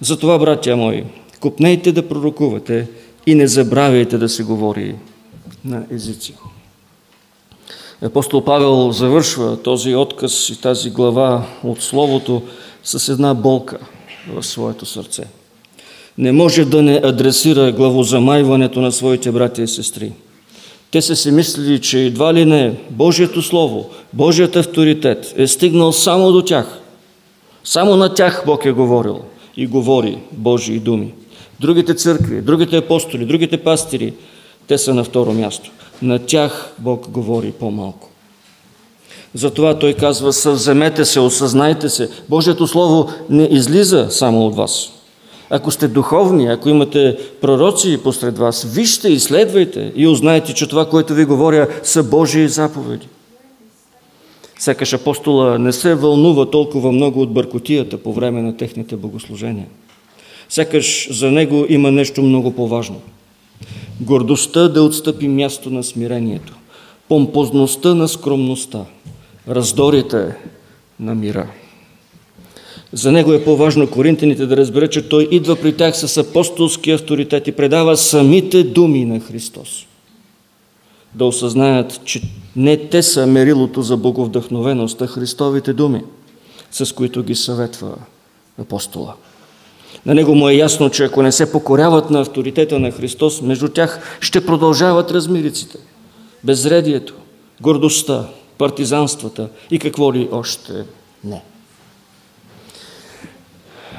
Затова, братя мои, купнейте да пророкувате и не забравяйте да се говори на езици. Апостол Павел завършва този отказ и тази глава от Словото с една болка в своето сърце. Не може да не адресира главозамайването на своите братя и сестри. Те са си мислили, че едва ли не Божието Слово, Божият авторитет е стигнал само до тях. Само на тях Бог е говорил и говори Божии думи. Другите църкви, другите апостоли, другите пастири, те са на второ място. На тях Бог говори по-малко. Затова той казва, съвземете се, осъзнайте се. Божието Слово не излиза само от вас. Ако сте духовни, ако имате пророци посред вас, вижте, изследвайте и узнайте, че това, което ви говоря, са Божии заповеди. Сякаш апостола не се вълнува толкова много от бъркотията по време на техните богослужения. Сякаш за него има нещо много по-важно. Гордостта да отстъпи място на смирението, помпозността на скромността, раздорите на мира. За него е по-важно коринтяните да разберат, че той идва при тях с апостолски авторитет и предава самите думи на Христос. Да осъзнаят, че не те са мерилото за боговдъхновеност, а Христовите думи, с които ги съветва апостола. На него му е ясно, че ако не се покоряват на авторитета на Христос, между тях ще продължават размириците, безредието, гордостта, партизанствата и какво ли още не.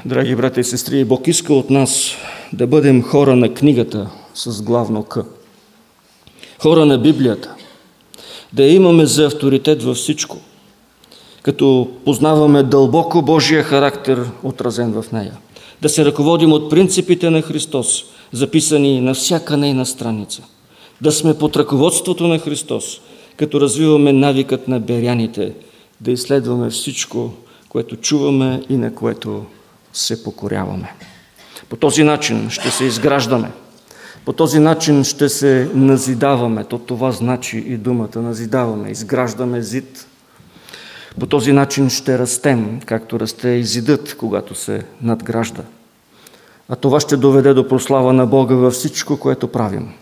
Драги брати и сестри, Бог иска от нас да бъдем хора на книгата с главно К. хора на Библията, да имаме за авторитет във всичко, като познаваме дълбоко Божия характер, отразен в нея. Да се ръководим от принципите на Христос, записани на всяка нейна страница. Да сме под ръководството на Христос, като развиваме навикът на беряните, да изследваме всичко, което чуваме и на което се покоряваме. По този начин ще се изграждаме. По този начин ще се назидаваме. То това значи и думата назидаваме. Изграждаме зид. По този начин ще растем, както расте и зидът, когато се надгражда. А това ще доведе до прослава на Бога във всичко, което правим.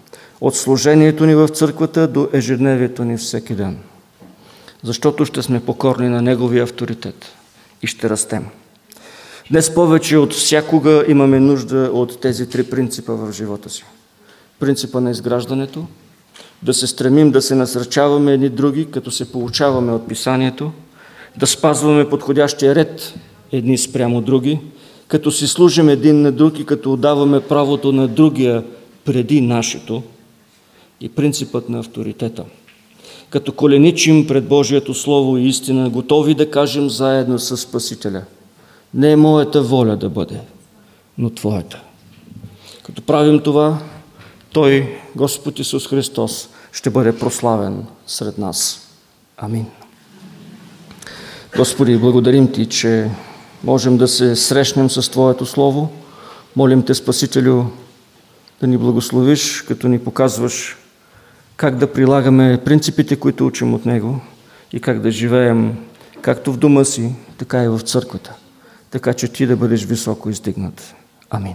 От служението ни в църквата до ежедневието ни всеки ден. Защото ще сме покорни на Неговия авторитет и ще растем. Днес повече от всякога имаме нужда от тези три принципа в живота си. Принципа на изграждането, да се стремим да се насръчаваме едни други, като се получаваме от Писанието, да спазваме подходящия ред едни спрямо други, като си служим един на друг и като отдаваме правото на другия преди нашето и принципът на авторитета. Като коленичим пред Божието Слово и истина, готови да кажем заедно с Спасителя – не е моята воля да бъде, но Твоята. Като правим това, Той, Господ Исус Христос, ще бъде прославен сред нас. Амин. Господи, благодарим Ти, че можем да се срещнем с Твоето Слово. Молим Те, Спасителю, да ни благословиш, като ни показваш как да прилагаме принципите, които учим от Него и как да живеем както в дома си, така и в църквата така че ти да бъдеш високо издигнат. Амин.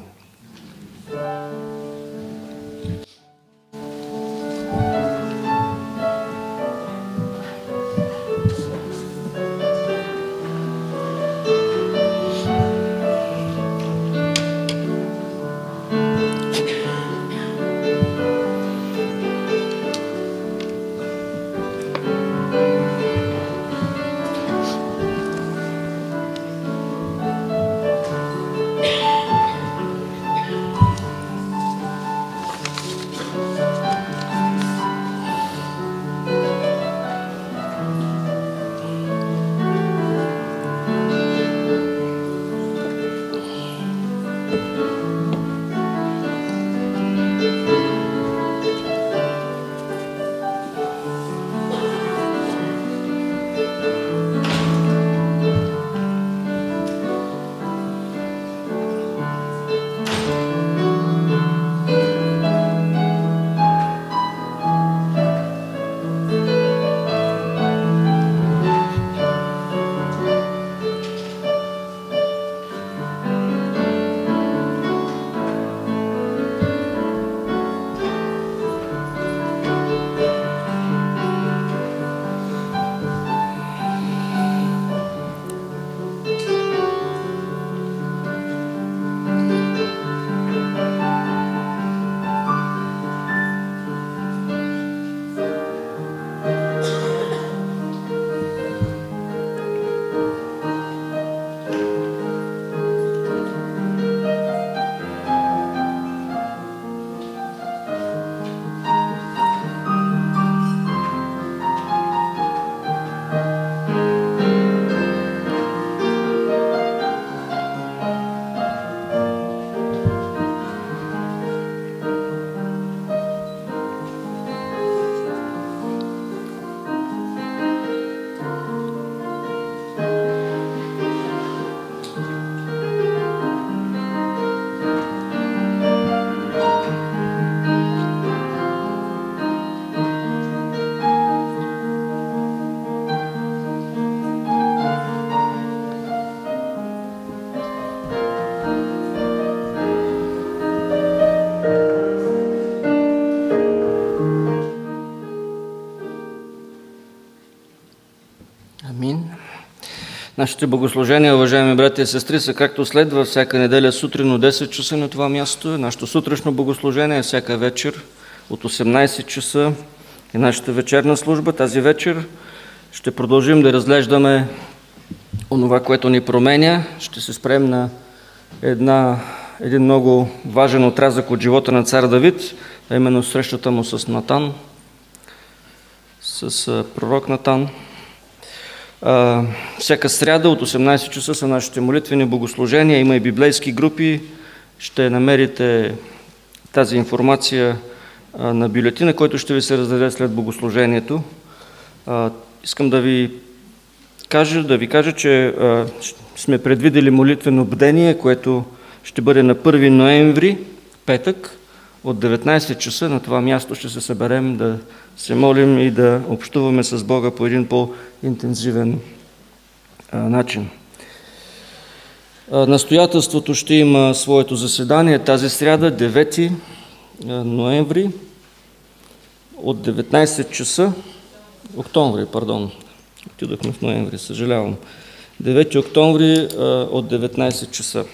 Нашите богослужения, уважаеми брати и сестри, са както следва всяка неделя сутрин от 10 часа на това място. Нашето сутрешно богослужение е всяка вечер от 18 часа и нашата вечерна служба. Тази вечер ще продължим да разглеждаме онова, което ни променя. Ще се спрем на една, един много важен отрязък от живота на цар Давид, а именно срещата му с Натан. с пророк Натан. Всяка сряда от 18 часа са нашите молитвени богослужения. Има и библейски групи. Ще намерите тази информация на бюлетина, който ще ви се раздаде след богослужението. Искам да ви кажа, да ви кажа, че сме предвидели молитвено бдение, което ще бъде на 1 ноември, петък, от 19 часа на това място ще се съберем да се молим и да общуваме с Бога по един по-интензивен начин. Настоятелството ще има своето заседание тази сряда, 9 а, ноември, от 19 часа, октомври, пардон, отидохме в ноември, съжалявам, 9 октомври от 19 часа.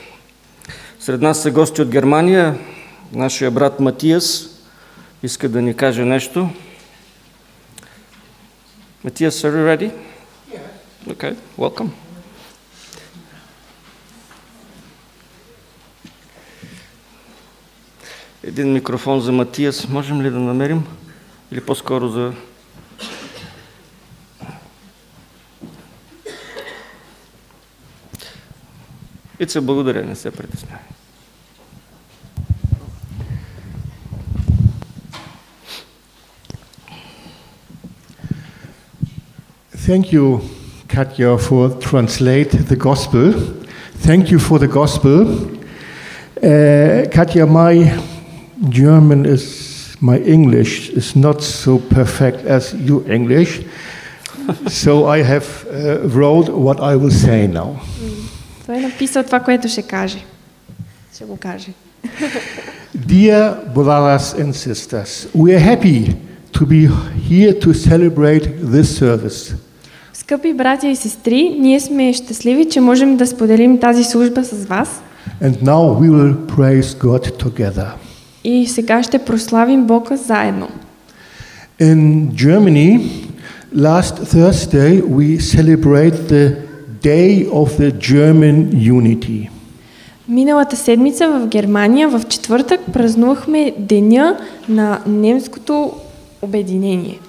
Сред нас са гости от Германия, нашия брат Матиас иска да ни каже нещо. Матиас, are you ready? Yeah. Okay, welcome. Един микрофон за Матиас можем ли да намерим? Или по-скоро за... Ица, благодаря, не се притеснявай. Thank you, Katja, for translate the gospel. Thank you for the gospel. Uh, Katja, my German is my English is not so perfect as your English, so I have uh, wrote what I will say now. Той е написал това, което ще каже. Ще го каже. Dear brothers and sisters, we are happy to be here to celebrate this service. Скъпи братя и сестри, ние сме щастливи, че можем да споделим тази служба с вас. And now we will praise God together. И сега ще прославим Бога заедно. In Germany, last Thursday, we celebrate the Day of the German Unity. Миналата седмица в Германия, в четвъртък, празнувахме Деня на немското обединение.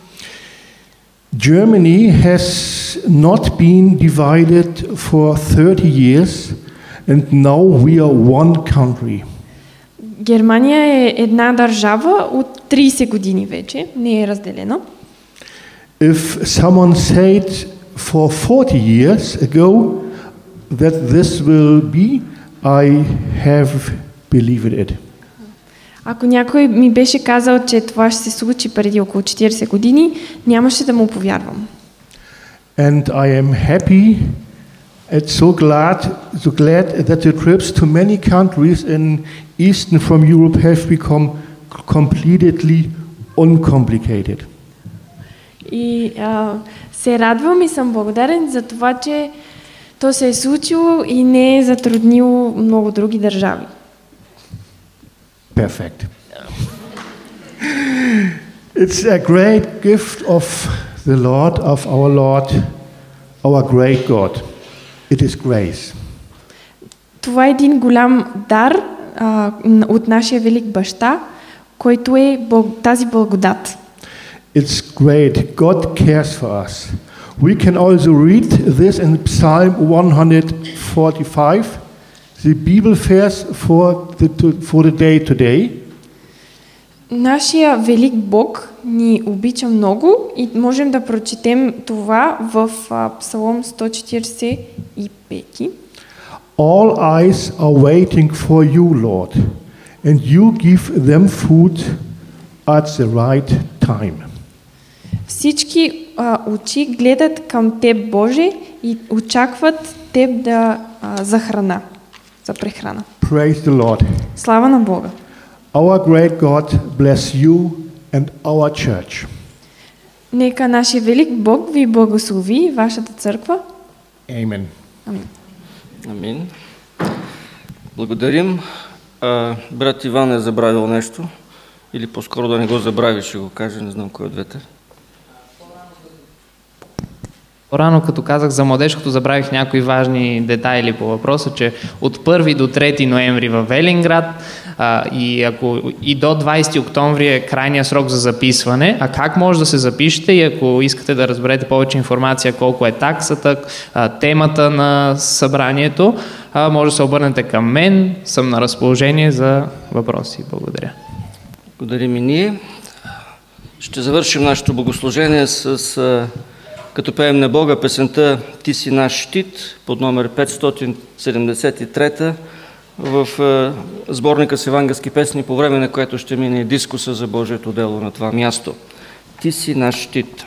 Germany has not been divided for 30 years, and now we are one country. Германия е една държава от 30 години вече, не е разделена. If someone said for 40 years ago that this will be, I have believed it. Ако някой ми беше казал, че това ще се случи преди около 40 години, нямаше да му повярвам. And I am happy and so glad, so glad that the trips to many countries in Eastern from Europe have become completely uncomplicated. И а, се радвам и съм благодарен за това, че то се е случило и не е затруднило много други държави. Perfect. It's a great gift of the Lord, of our Lord, our great God. It is grace. Това е един голям дар а, н- от нашия велик баща, който е бъл- тази благодат. It's great. God cares for us. We can also read this in Psalm 145, The Bible verse for the, to- for the day today. Нашия велик Бог ни обича много и можем да прочетем това в Псалом 145. All eyes are waiting for you, Lord, and you give them food at the right time. Всички а, очи гледат към Теб, Боже, и очакват Теб да, а, за храна, за прехрана. Praise the Lord. Слава на Бога! Our great God bless you and our church. Нека нашия велик Бог ви благослови и вашата църква. Amen. Амин. Амин. Благодарим. А, брат Иван е забравил нещо. Или по-скоро да не го забрави, ще го каже, не знам кой от двете. По-рано, като казах за младежкото, забравих някои важни детайли по въпроса, че от 1 до 3 ноември в Велинград, А, и, ако, и до 20 октомври е крайния срок за записване. А как може да се запишете и ако искате да разберете повече информация колко е таксата, а, темата на събранието, а, може да се обърнете към мен. Съм на разположение за въпроси. Благодаря. Благодарим и ние. Ще завършим нашето богослужение с, като пеем на Бога песента Ти си наш щит под номер 573 в а, сборника с евангелски песни, по време на което ще мине дискуса за Божието дело на това място. Ти си наш щит.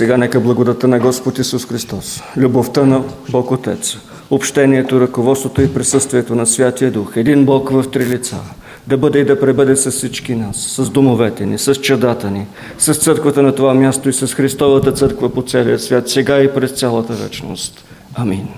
Сега нека благодата на Господ Исус Христос, любовта на Бог Отец, общението, ръководството и присъствието на Святия Дух, един Бог в три лица, да бъде и да пребъде с всички нас, с домовете ни, с чадата ни, с църквата на това място и с Христовата църква по целия свят, сега и през цялата вечност. Амин.